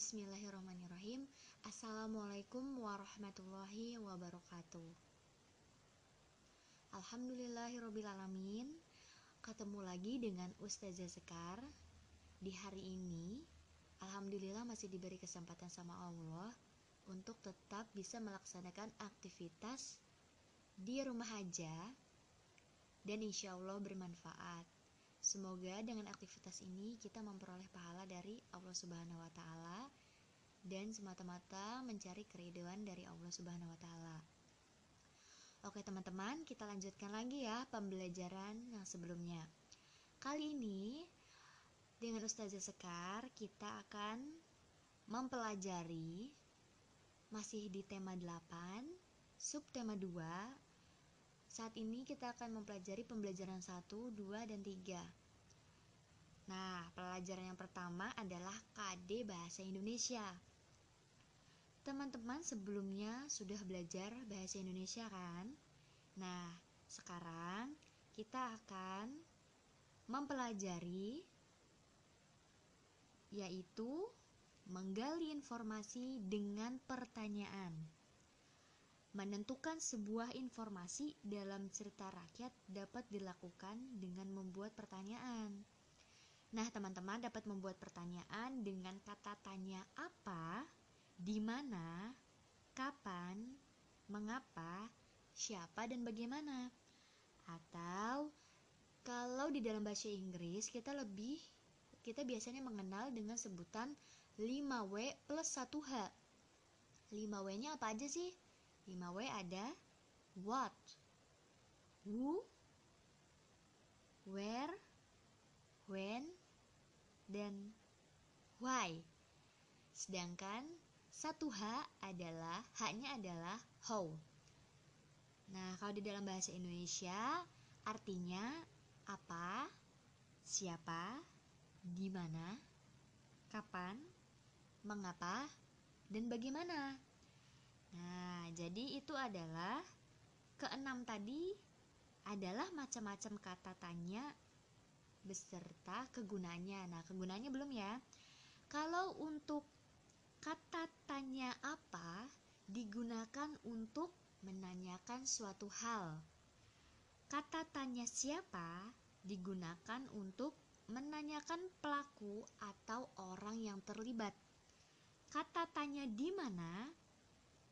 Bismillahirrahmanirrahim. Assalamualaikum warahmatullahi wabarakatuh. Alhamdulillahirrabbilalamin. Ketemu lagi dengan Ustazah Sekar. Di hari ini Alhamdulillah masih diberi kesempatan sama Allah Untuk tetap bisa melaksanakan aktivitas Di rumah aja. Dan insya Allah bermanfaat Semoga dengan aktivitas ini kita memperoleh pahala dari Allah Subhanahu wa taala dan semata-mata mencari keriduan dari Allah Subhanahu wa taala. Oke, teman-teman, kita lanjutkan lagi ya pembelajaran yang sebelumnya. Kali ini dengan Ustazah Sekar kita akan mempelajari masih di tema 8, subtema 2 saat ini kita akan mempelajari pembelajaran 1, 2, dan 3. Nah, pelajaran yang pertama adalah KD Bahasa Indonesia. Teman-teman sebelumnya sudah belajar Bahasa Indonesia kan? Nah, sekarang kita akan mempelajari yaitu menggali informasi dengan pertanyaan. Menentukan sebuah informasi dalam cerita rakyat dapat dilakukan dengan membuat pertanyaan. Nah, teman-teman dapat membuat pertanyaan dengan kata tanya apa, di mana, kapan, mengapa, siapa, dan bagaimana. Atau kalau di dalam bahasa Inggris kita lebih kita biasanya mengenal dengan sebutan 5W plus 1H. 5W-nya apa aja sih? 5W ada what, who, where, when, dan why. Sedangkan satu H adalah H-nya adalah how. Nah, kalau di dalam bahasa Indonesia artinya apa, siapa, di mana, kapan, mengapa, dan bagaimana. Nah, jadi itu adalah keenam tadi adalah macam-macam kata tanya beserta kegunaannya. Nah, kegunaannya belum ya. Kalau untuk kata tanya apa digunakan untuk menanyakan suatu hal. Kata tanya siapa digunakan untuk menanyakan pelaku atau orang yang terlibat. Kata tanya di mana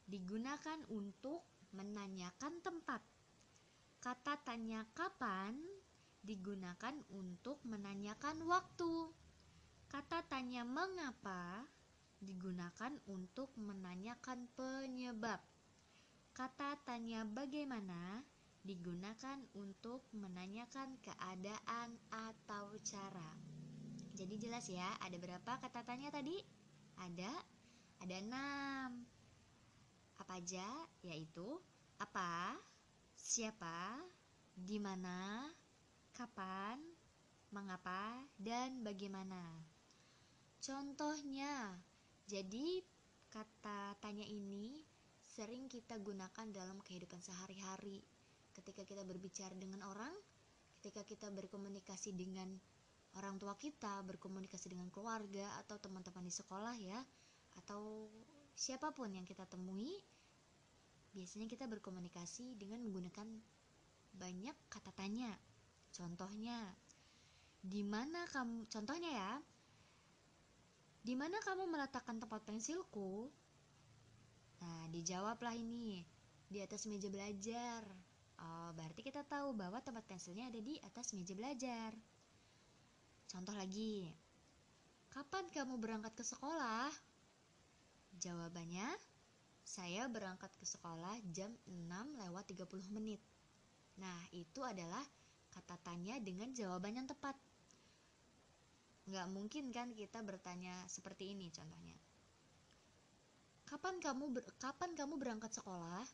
digunakan untuk menanyakan tempat. Kata tanya kapan digunakan untuk menanyakan waktu. Kata tanya mengapa digunakan untuk menanyakan penyebab. Kata tanya bagaimana digunakan untuk menanyakan keadaan atau cara. Jadi jelas ya, ada berapa kata tanya tadi? Ada ada enam apa aja yaitu apa, siapa, di mana, kapan, mengapa, dan bagaimana. Contohnya, jadi kata tanya ini sering kita gunakan dalam kehidupan sehari-hari. Ketika kita berbicara dengan orang, ketika kita berkomunikasi dengan orang tua kita, berkomunikasi dengan keluarga atau teman-teman di sekolah ya, atau siapa pun yang kita temui, biasanya kita berkomunikasi dengan menggunakan banyak kata tanya. Contohnya, di mana kamu contohnya ya? Di mana kamu meletakkan tempat pensilku? Nah, dijawablah ini di atas meja belajar. Oh, berarti kita tahu bahwa tempat pensilnya ada di atas meja belajar. Contoh lagi. Kapan kamu berangkat ke sekolah? Jawabannya, saya berangkat ke sekolah jam 6 lewat 30 menit. Nah, itu adalah kata dengan jawaban yang tepat. Nggak mungkin kan kita bertanya seperti ini contohnya. Kapan kamu ber, kapan kamu berangkat sekolah?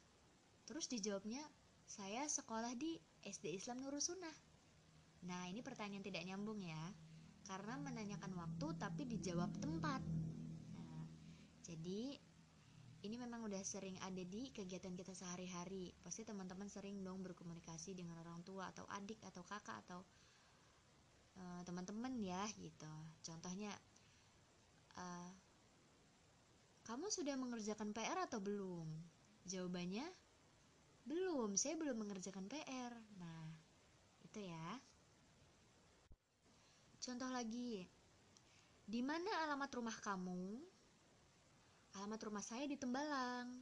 Terus dijawabnya, saya sekolah di SD Islam Nurul Sunnah. Nah, ini pertanyaan tidak nyambung ya. Karena menanyakan waktu tapi dijawab tempat. Jadi ini memang udah sering ada di kegiatan kita sehari-hari. Pasti teman-teman sering dong berkomunikasi dengan orang tua atau adik atau kakak atau uh, teman-teman ya gitu. Contohnya uh, kamu sudah mengerjakan PR atau belum? Jawabannya, belum, saya belum mengerjakan PR. Nah, itu ya. Contoh lagi, di mana alamat rumah kamu? Alamat rumah saya di Tembalang.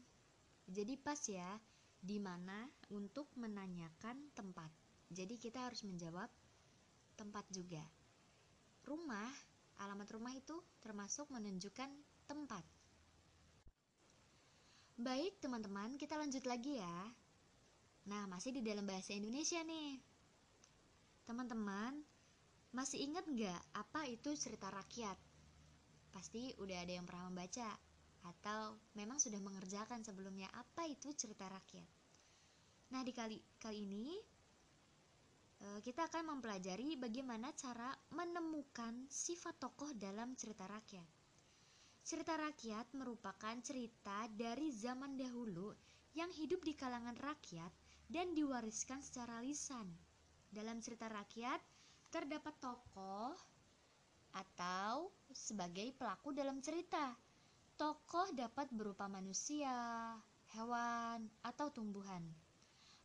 Jadi pas ya, di mana untuk menanyakan tempat. Jadi kita harus menjawab tempat juga. Rumah, alamat rumah itu termasuk menunjukkan tempat. Baik, teman-teman, kita lanjut lagi ya. Nah, masih di dalam bahasa Indonesia nih. Teman-teman, masih ingat nggak apa itu cerita rakyat? Pasti udah ada yang pernah membaca atau memang sudah mengerjakan sebelumnya apa itu cerita rakyat. Nah, di kali kali ini eh, kita akan mempelajari bagaimana cara menemukan sifat tokoh dalam cerita rakyat. Cerita rakyat merupakan cerita dari zaman dahulu yang hidup di kalangan rakyat dan diwariskan secara lisan. Dalam cerita rakyat, terdapat tokoh atau sebagai pelaku dalam cerita. Tokoh dapat berupa manusia, hewan, atau tumbuhan.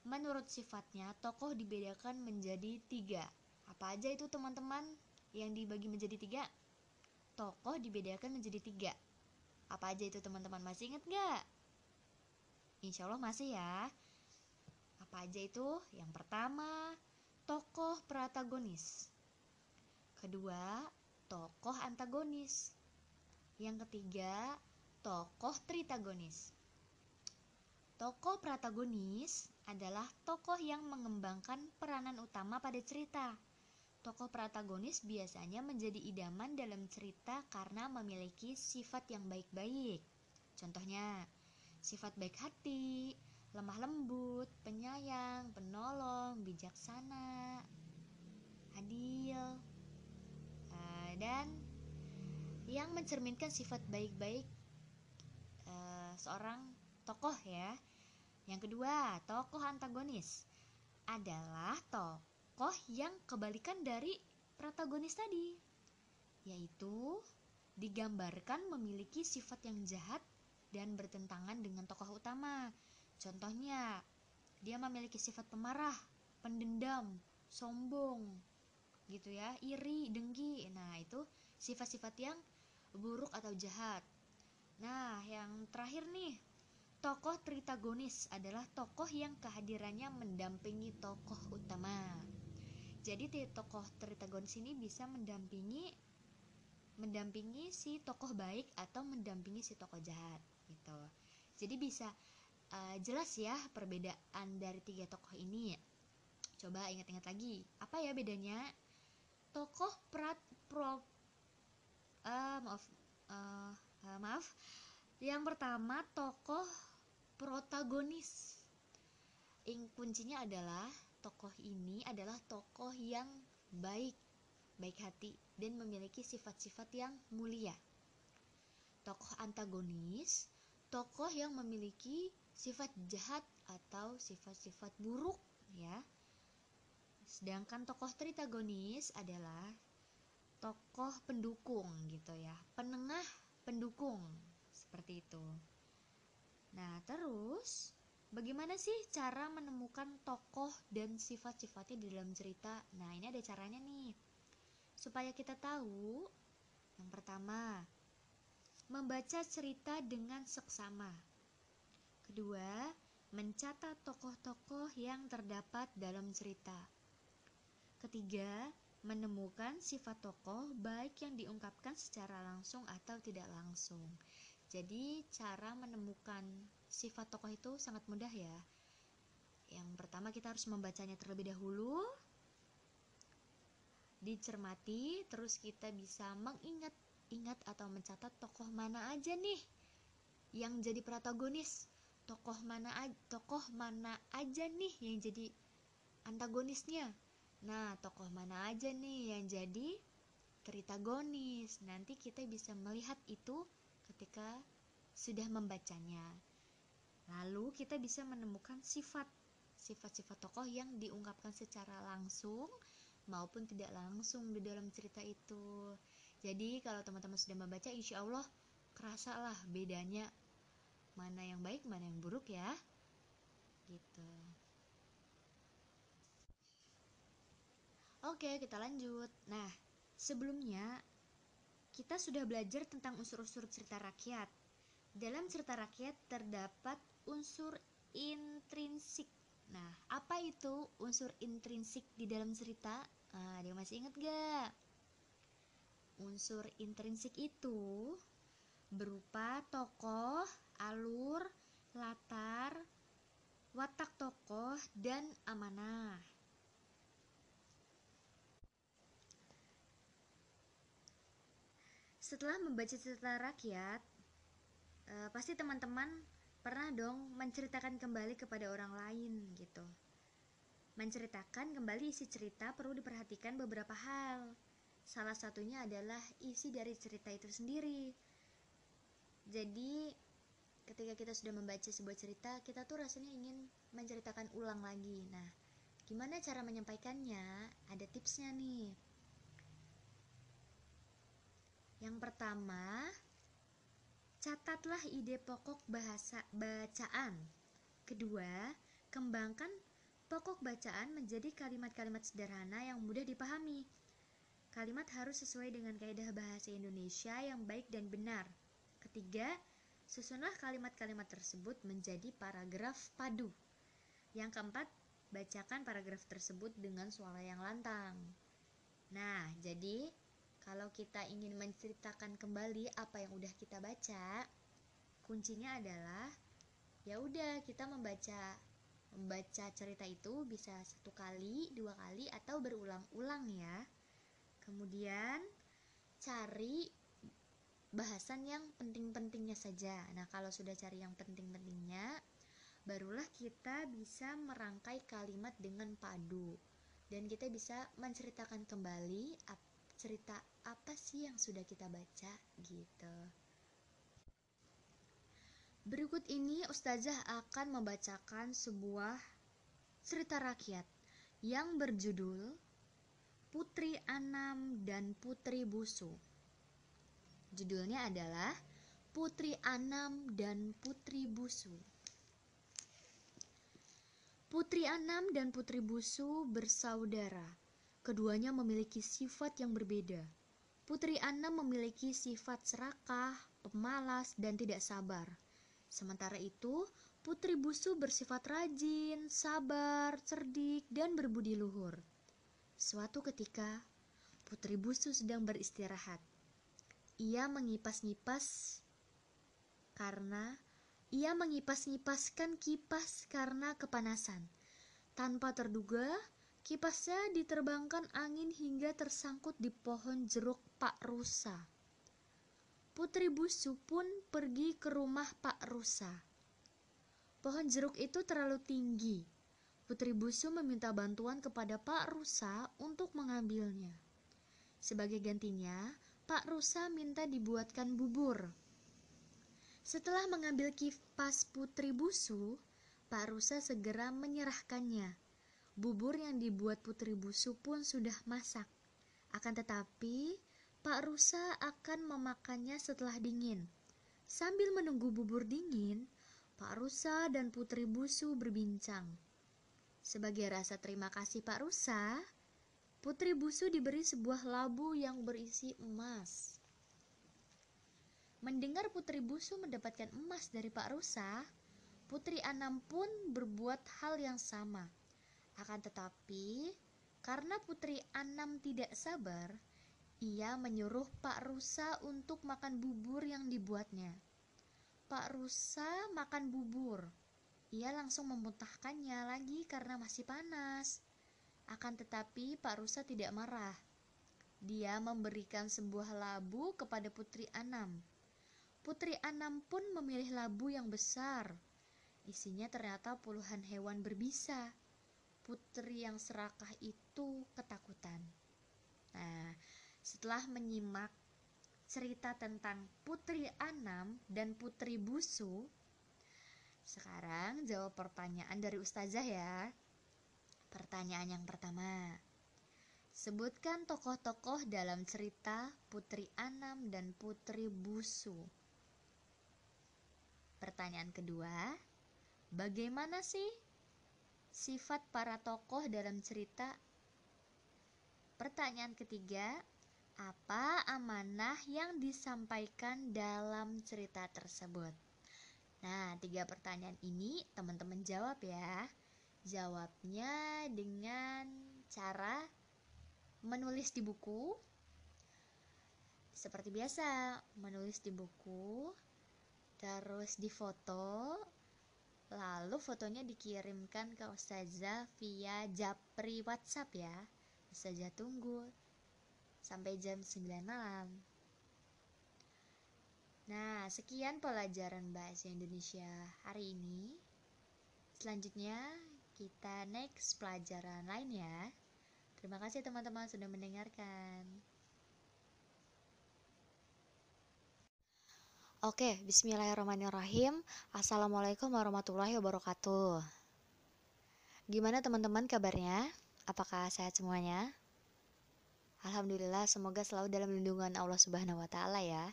Menurut sifatnya, tokoh dibedakan menjadi tiga. Apa aja itu teman-teman yang dibagi menjadi tiga? Tokoh dibedakan menjadi tiga. Apa aja itu teman-teman masih ingat gak? Insya Allah masih ya. Apa aja itu? Yang pertama, tokoh protagonis. Kedua, tokoh antagonis. Yang ketiga, tokoh tritagonis. Tokoh protagonis adalah tokoh yang mengembangkan peranan utama pada cerita. Tokoh protagonis biasanya menjadi idaman dalam cerita karena memiliki sifat yang baik-baik. Contohnya, sifat baik hati, lemah lembut, penyayang, penolong, bijaksana, adil, uh, dan yang mencerminkan sifat baik-baik uh, seorang tokoh ya. Yang kedua, tokoh antagonis adalah tokoh yang kebalikan dari protagonis tadi, yaitu digambarkan memiliki sifat yang jahat dan bertentangan dengan tokoh utama. Contohnya, dia memiliki sifat pemarah, pendendam, sombong, gitu ya, iri, dengki. Nah, itu sifat-sifat yang buruk atau jahat. Nah, yang terakhir nih, tokoh tritagonis adalah tokoh yang kehadirannya mendampingi tokoh utama. Jadi tokoh tritagonis ini bisa mendampingi mendampingi si tokoh baik atau mendampingi si tokoh jahat gitu. Jadi bisa uh, jelas ya perbedaan dari tiga tokoh ini. Coba ingat-ingat lagi, apa ya bedanya? Tokoh prat pro uh, maaf uh, uh, maaf. Yang pertama tokoh protagonis. Ing kuncinya adalah tokoh ini adalah tokoh yang baik, baik hati dan memiliki sifat-sifat yang mulia. Tokoh antagonis tokoh yang memiliki sifat jahat atau sifat-sifat buruk ya. Sedangkan tokoh tritagonis adalah tokoh pendukung gitu ya, penengah pendukung seperti itu. Nah, terus bagaimana sih cara menemukan tokoh dan sifat-sifatnya di dalam cerita? Nah, ini ada caranya nih. Supaya kita tahu, yang pertama, membaca cerita dengan seksama. Kedua, mencatat tokoh-tokoh yang terdapat dalam cerita. Ketiga, menemukan sifat tokoh baik yang diungkapkan secara langsung atau tidak langsung. Jadi, cara menemukan sifat tokoh itu sangat mudah ya. Yang pertama kita harus membacanya terlebih dahulu, dicermati, terus kita bisa mengingat ingat atau mencatat tokoh mana aja nih yang jadi protagonis tokoh mana tokoh mana aja nih yang jadi antagonisnya nah tokoh mana aja nih yang jadi tritagonis nanti kita bisa melihat itu ketika sudah membacanya. Lalu kita bisa menemukan sifat sifat-sifat tokoh yang diungkapkan secara langsung maupun tidak langsung di dalam cerita itu. Jadi kalau teman-teman sudah membaca, insya Allah kerasa lah bedanya mana yang baik mana yang buruk ya. Gitu oke kita lanjut. Nah sebelumnya kita sudah belajar tentang unsur-unsur cerita rakyat. Dalam cerita rakyat terdapat unsur intrinsik. Nah apa itu unsur intrinsik di dalam cerita? Nah, dia masih ingat gak unsur intrinsik itu berupa tokoh alur, latar, watak tokoh, dan amanah. Setelah membaca cerita rakyat, eh, pasti teman-teman pernah dong menceritakan kembali kepada orang lain gitu. Menceritakan kembali isi cerita perlu diperhatikan beberapa hal. Salah satunya adalah isi dari cerita itu sendiri. Jadi, ketika kita sudah membaca sebuah cerita kita tuh rasanya ingin menceritakan ulang lagi nah gimana cara menyampaikannya ada tipsnya nih yang pertama catatlah ide pokok bahasa bacaan kedua kembangkan pokok bacaan menjadi kalimat-kalimat sederhana yang mudah dipahami kalimat harus sesuai dengan kaidah bahasa Indonesia yang baik dan benar ketiga Susunlah kalimat-kalimat tersebut menjadi paragraf padu. Yang keempat, bacakan paragraf tersebut dengan suara yang lantang. Nah, jadi kalau kita ingin menceritakan kembali apa yang udah kita baca, kuncinya adalah ya udah kita membaca membaca cerita itu bisa satu kali, dua kali atau berulang-ulang ya. Kemudian cari bahasan yang penting-pentingnya saja. Nah, kalau sudah cari yang penting-pentingnya, barulah kita bisa merangkai kalimat dengan padu. Dan kita bisa menceritakan kembali cerita apa sih yang sudah kita baca gitu. Berikut ini Ustazah akan membacakan sebuah cerita rakyat yang berjudul Putri Anam dan Putri Busu. Judulnya adalah Putri Anam dan Putri Busu. Putri Anam dan Putri Busu bersaudara. Keduanya memiliki sifat yang berbeda. Putri Anam memiliki sifat serakah, pemalas, dan tidak sabar. Sementara itu, Putri Busu bersifat rajin, sabar, cerdik, dan berbudi luhur. Suatu ketika, Putri Busu sedang beristirahat. Ia mengipas-ngipas karena ia mengipas-ngipaskan kipas karena kepanasan. Tanpa terduga, kipasnya diterbangkan angin hingga tersangkut di pohon jeruk Pak Rusa. Putri Busu pun pergi ke rumah Pak Rusa. Pohon jeruk itu terlalu tinggi. Putri Busu meminta bantuan kepada Pak Rusa untuk mengambilnya. Sebagai gantinya, Pak Rusa minta dibuatkan bubur. Setelah mengambil kipas putri busu, Pak Rusa segera menyerahkannya. Bubur yang dibuat putri busu pun sudah masak. Akan tetapi, Pak Rusa akan memakannya setelah dingin. Sambil menunggu bubur dingin, Pak Rusa dan Putri Busu berbincang. Sebagai rasa terima kasih Pak Rusa, Putri Busu diberi sebuah labu yang berisi emas. Mendengar Putri Busu mendapatkan emas dari Pak Rusa, Putri Anam pun berbuat hal yang sama. Akan tetapi, karena Putri Anam tidak sabar, ia menyuruh Pak Rusa untuk makan bubur yang dibuatnya. Pak Rusa makan bubur. Ia langsung memuntahkannya lagi karena masih panas. Akan tetapi Pak Rusa tidak marah. Dia memberikan sebuah labu kepada Putri Anam. Putri Anam pun memilih labu yang besar. Isinya ternyata puluhan hewan berbisa. Putri yang serakah itu ketakutan. Nah, setelah menyimak cerita tentang Putri Anam dan Putri Busu, sekarang jawab pertanyaan dari Ustazah ya. Pertanyaan yang pertama. Sebutkan tokoh-tokoh dalam cerita Putri Anam dan Putri Busu. Pertanyaan kedua, bagaimana sih sifat para tokoh dalam cerita? Pertanyaan ketiga, apa amanah yang disampaikan dalam cerita tersebut? Nah, tiga pertanyaan ini teman-teman jawab ya. Jawabnya dengan cara menulis di buku. Seperti biasa, menulis di buku, terus difoto, lalu fotonya dikirimkan ke Ustazah via Japri WhatsApp ya. Ustazah tunggu sampai jam 9 malam. Nah, sekian pelajaran bahasa Indonesia hari ini. Selanjutnya, kita next pelajaran lain ya. Terima kasih teman-teman sudah mendengarkan. Oke, bismillahirrahmanirrahim. Assalamualaikum warahmatullahi wabarakatuh. Gimana teman-teman kabarnya? Apakah sehat semuanya? Alhamdulillah, semoga selalu dalam lindungan Allah Subhanahu wa taala ya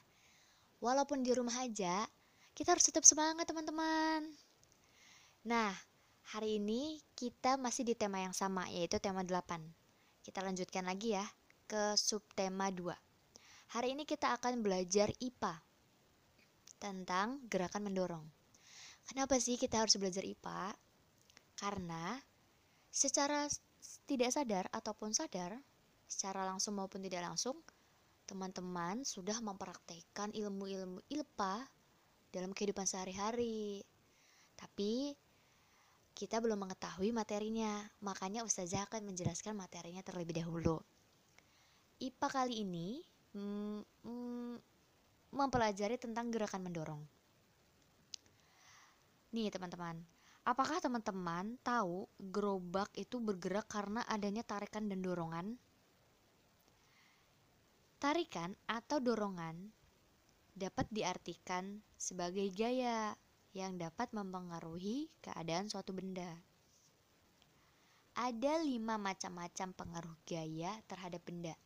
walaupun di rumah aja, kita harus tetap semangat teman-teman. Nah, hari ini kita masih di tema yang sama, yaitu tema 8. Kita lanjutkan lagi ya ke subtema 2. Hari ini kita akan belajar IPA tentang gerakan mendorong. Kenapa sih kita harus belajar IPA? Karena secara tidak sadar ataupun sadar, secara langsung maupun tidak langsung, teman-teman sudah mempraktekkan ilmu-ilmu ILPA dalam kehidupan sehari-hari. Tapi kita belum mengetahui materinya, makanya Ustazah akan menjelaskan materinya terlebih dahulu. IPA kali ini mm, mm, mempelajari tentang gerakan mendorong. Nih teman-teman, apakah teman-teman tahu gerobak itu bergerak karena adanya tarikan dan dorongan? Tarikan atau dorongan dapat diartikan sebagai gaya yang dapat mempengaruhi keadaan suatu benda. Ada lima macam-macam pengaruh gaya terhadap benda.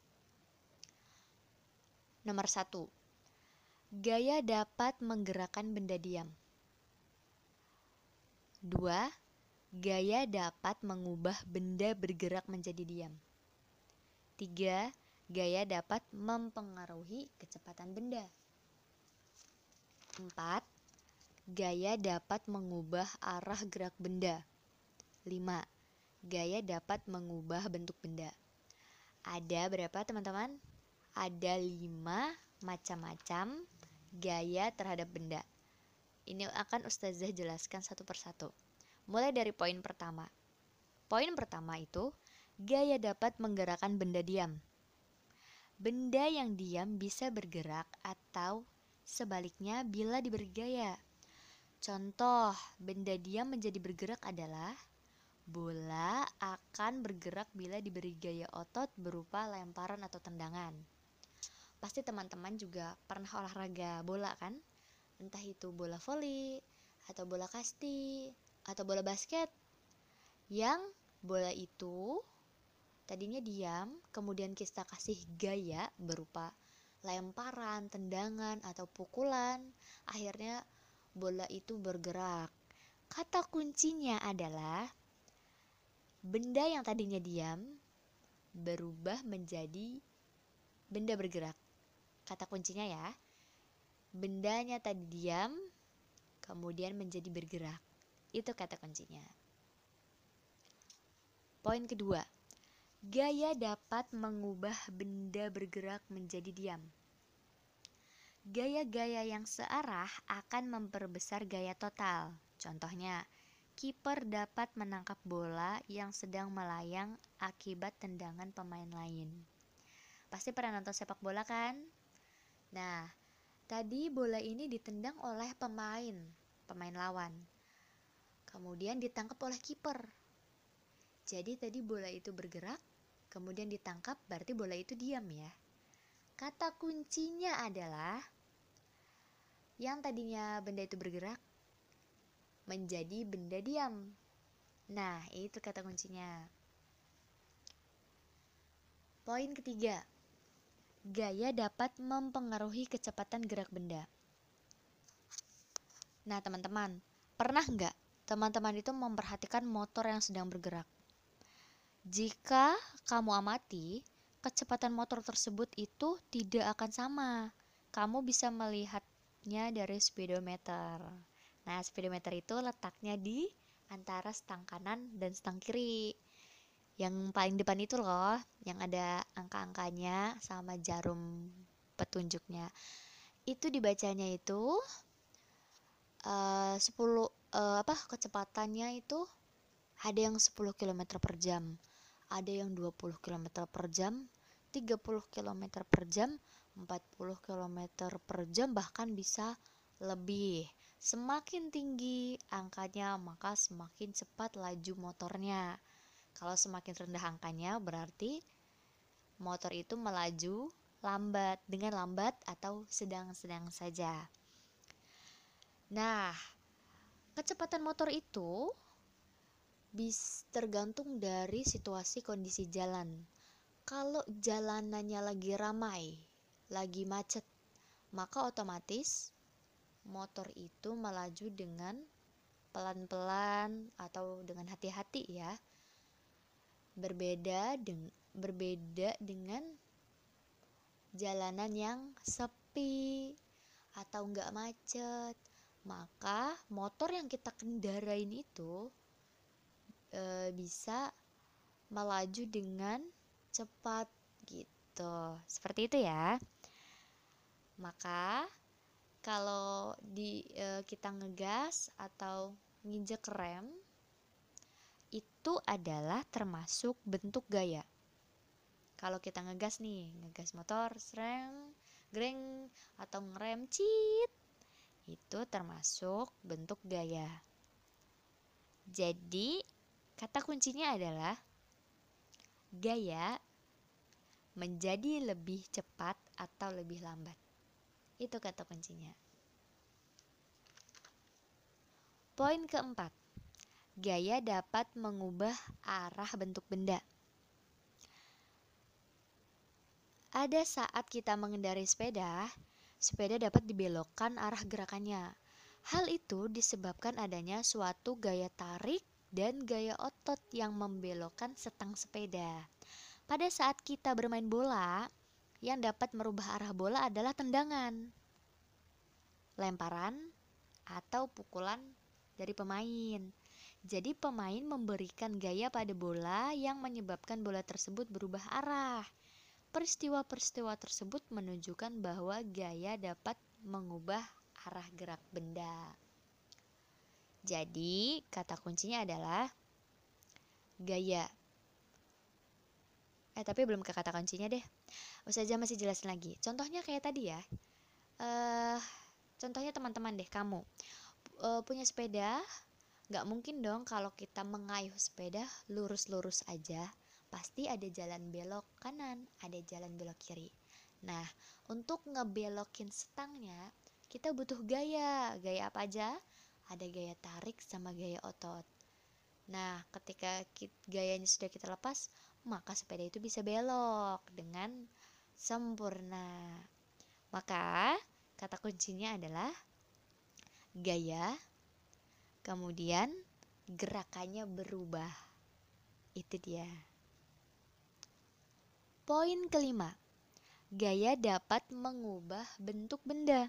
Nomor satu, gaya dapat menggerakkan benda diam. Dua, gaya dapat mengubah benda bergerak menjadi diam. Tiga, Gaya dapat mempengaruhi kecepatan benda. 4. Gaya dapat mengubah arah gerak benda. 5. Gaya dapat mengubah bentuk benda. Ada berapa teman-teman? Ada 5 macam-macam gaya terhadap benda. Ini akan Ustazah jelaskan satu persatu. Mulai dari poin pertama. Poin pertama itu, gaya dapat menggerakkan benda diam. Benda yang diam bisa bergerak atau sebaliknya bila diberi gaya. Contoh, benda diam menjadi bergerak adalah bola akan bergerak bila diberi gaya otot berupa lemparan atau tendangan. Pasti teman-teman juga pernah olahraga bola kan? Entah itu bola voli atau bola kasti atau bola basket. Yang bola itu Tadinya diam, kemudian kita kasih gaya berupa lemparan, tendangan, atau pukulan. Akhirnya bola itu bergerak. Kata kuncinya adalah benda yang tadinya diam berubah menjadi benda bergerak. Kata kuncinya ya. Bendanya tadi diam, kemudian menjadi bergerak. Itu kata kuncinya. Poin kedua, Gaya dapat mengubah benda bergerak menjadi diam. Gaya-gaya yang searah akan memperbesar gaya total. Contohnya, kiper dapat menangkap bola yang sedang melayang akibat tendangan pemain lain. Pasti pernah nonton sepak bola kan? Nah, tadi bola ini ditendang oleh pemain, pemain lawan. Kemudian ditangkap oleh kiper. Jadi tadi bola itu bergerak, kemudian ditangkap berarti bola itu diam ya. Kata kuncinya adalah yang tadinya benda itu bergerak menjadi benda diam. Nah, itu kata kuncinya. Poin ketiga, gaya dapat mempengaruhi kecepatan gerak benda. Nah, teman-teman, pernah nggak teman-teman itu memperhatikan motor yang sedang bergerak? Jika kamu amati, kecepatan motor tersebut itu tidak akan sama. Kamu bisa melihatnya dari speedometer. Nah, speedometer itu letaknya di antara stang kanan dan stang kiri. Yang paling depan itu loh, yang ada angka-angkanya sama jarum petunjuknya. Itu dibacanya itu uh, 10 uh, apa kecepatannya itu ada yang 10 km per jam, ada yang 20 km per jam, 30 km per jam, 40 km per jam bahkan bisa lebih. Semakin tinggi angkanya, maka semakin cepat laju motornya. Kalau semakin rendah angkanya berarti motor itu melaju lambat dengan lambat atau sedang-sedang saja. Nah, kecepatan motor itu bis tergantung dari situasi kondisi jalan. Kalau jalanannya lagi ramai, lagi macet, maka otomatis motor itu melaju dengan pelan-pelan atau dengan hati-hati ya. Berbeda dengan berbeda dengan jalanan yang sepi atau enggak macet. Maka motor yang kita kendarain itu e, bisa melaju dengan cepat gitu. Seperti itu ya. Maka kalau di e, kita ngegas atau nginjek rem itu adalah termasuk bentuk gaya kalau kita ngegas nih ngegas motor serem greng atau ngerem cit itu termasuk bentuk gaya. Jadi, kata kuncinya adalah gaya menjadi lebih cepat atau lebih lambat. Itu kata kuncinya. Poin keempat, gaya dapat mengubah arah bentuk benda. Ada saat kita mengendarai sepeda, sepeda dapat dibelokkan arah gerakannya. Hal itu disebabkan adanya suatu gaya tarik dan gaya otot yang membelokkan setang sepeda. Pada saat kita bermain bola, yang dapat merubah arah bola adalah tendangan, lemparan, atau pukulan dari pemain. Jadi, pemain memberikan gaya pada bola yang menyebabkan bola tersebut berubah arah. Peristiwa-peristiwa tersebut menunjukkan bahwa gaya dapat mengubah arah gerak benda. Jadi, kata kuncinya adalah gaya. Eh, tapi belum ke kata kuncinya deh. Ustazah masih jelasin lagi. Contohnya kayak tadi ya. Uh, contohnya teman-teman deh, kamu uh, punya sepeda, nggak mungkin dong kalau kita mengayuh sepeda lurus-lurus aja pasti ada jalan belok kanan, ada jalan belok kiri. Nah, untuk ngebelokin stangnya, kita butuh gaya. Gaya apa aja? Ada gaya tarik sama gaya otot. Nah, ketika gayanya sudah kita lepas, maka sepeda itu bisa belok dengan sempurna. Maka, kata kuncinya adalah gaya, kemudian gerakannya berubah. Itu dia. Poin kelima, gaya dapat mengubah bentuk benda.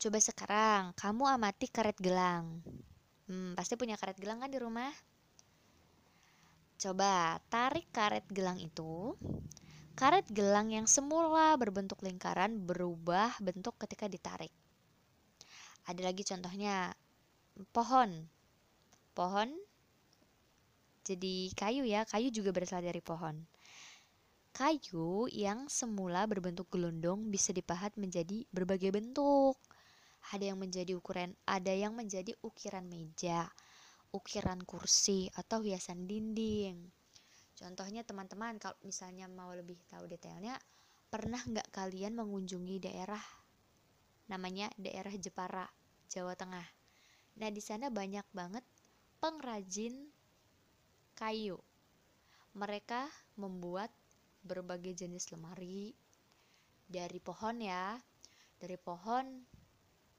Coba sekarang kamu amati karet gelang. Hmm, pasti punya karet gelang kan di rumah? Coba tarik karet gelang itu. Karet gelang yang semula berbentuk lingkaran berubah bentuk ketika ditarik. Ada lagi contohnya, pohon. Pohon jadi kayu ya, kayu juga berasal dari pohon. Kayu yang semula berbentuk gelondong bisa dipahat menjadi berbagai bentuk. Ada yang menjadi ukuran, ada yang menjadi ukiran meja, ukiran kursi atau hiasan dinding. Contohnya teman-teman kalau misalnya mau lebih tahu detailnya, pernah nggak kalian mengunjungi daerah namanya daerah Jepara, Jawa Tengah. Nah di sana banyak banget pengrajin kayu. Mereka membuat berbagai jenis lemari dari pohon ya dari pohon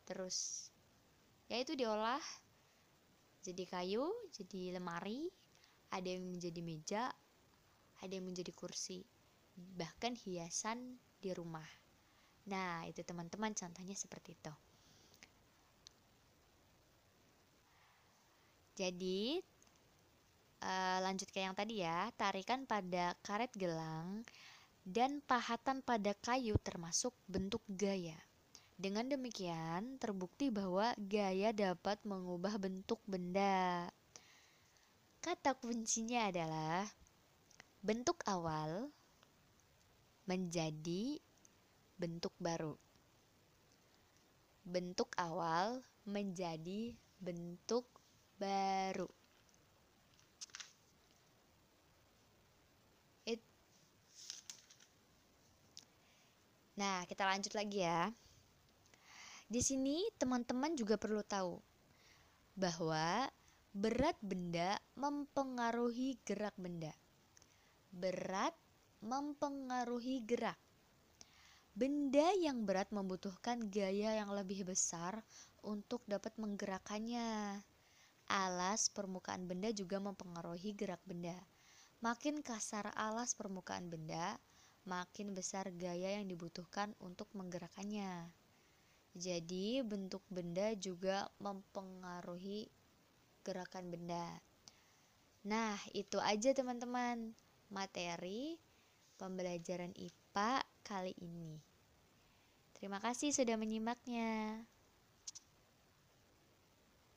terus yaitu diolah jadi kayu, jadi lemari, ada yang menjadi meja, ada yang menjadi kursi, bahkan hiasan di rumah. Nah, itu teman-teman contohnya seperti itu. Jadi, uh, lanjut ke yang tadi ya, tarikan pada karet gelang dan pahatan pada kayu termasuk bentuk gaya. Dengan demikian, terbukti bahwa gaya dapat mengubah bentuk benda. Kata kuncinya adalah bentuk awal menjadi bentuk baru. Bentuk awal menjadi bentuk baru. It. Nah, kita lanjut lagi ya. Di sini teman-teman juga perlu tahu bahwa berat benda mempengaruhi gerak benda. Berat mempengaruhi gerak. Benda yang berat membutuhkan gaya yang lebih besar untuk dapat menggerakkannya. Alas permukaan benda juga mempengaruhi gerak benda. Makin kasar alas permukaan benda, makin besar gaya yang dibutuhkan untuk menggerakkannya. Jadi, bentuk benda juga mempengaruhi gerakan benda. Nah, itu aja teman-teman materi pembelajaran IPA kali ini. Terima kasih sudah menyimaknya.